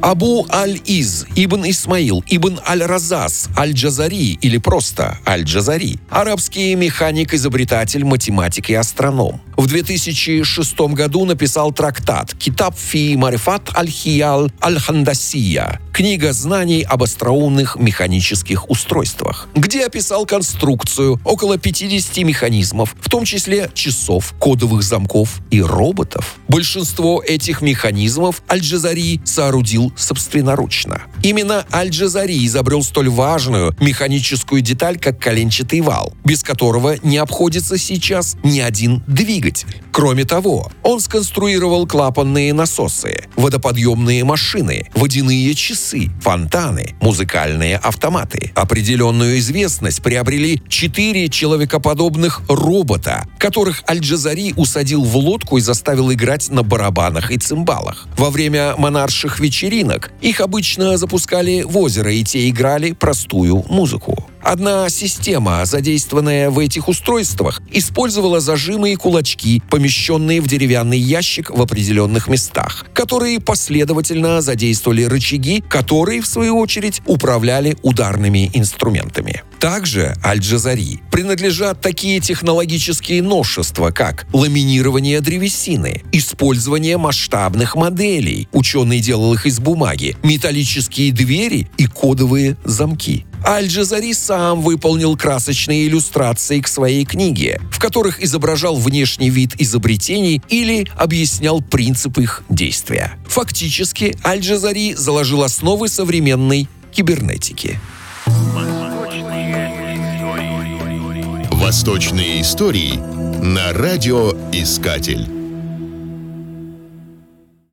Абу Аль-Из, Ибн Исмаил, Ибн Аль-Разас, Аль-Джазари или просто Аль-Джазари. Арабский механик, изобретатель, математик и астроном. В 2006 году написал трактат «Китаб фи марифат аль-хиял аль-хандасия» книга знаний об остроумных механических устройствах, где описал конструкцию около 50 механизмов, в том числе часов, кодовых замков и роботов. Большинство этих механизмов Аль-Джазари соорудил собственноручно. Именно Аль-Джазари изобрел столь важную механическую деталь, как коленчатый вал, без которого не обходится сейчас ни один двигатель. Кроме того, он сконструировал клапанные насосы, водоподъемные машины, водяные часы, фонтаны, музыкальные автоматы. Определенную известность приобрели четыре человекоподобных робота, которых Аль-Джазари усадил в лодку и заставил играть на барабанах и цимбалах. Во время монарших вечеринок их обычно запускали в озеро, и те играли простую музыку. Одна система, задействованная в этих устройствах, использовала зажимы и кулачки, помещенные в деревянный ящик в определенных местах, которые последовательно задействовали рычаги, которые, в свою очередь, управляли ударными инструментами. Также Аль-Джазари принадлежат такие технологические новшества, как ламинирование древесины, использование масштабных моделей, ученый делал их из бумаги, металлические двери и кодовые замки. Аль-Джазари сам выполнил красочные иллюстрации к своей книге, в которых изображал внешний вид изобретений или объяснял принцип их действия. Фактически, Аль-Джазари заложил основы современной кибернетики. Восточные истории на радиоискатель.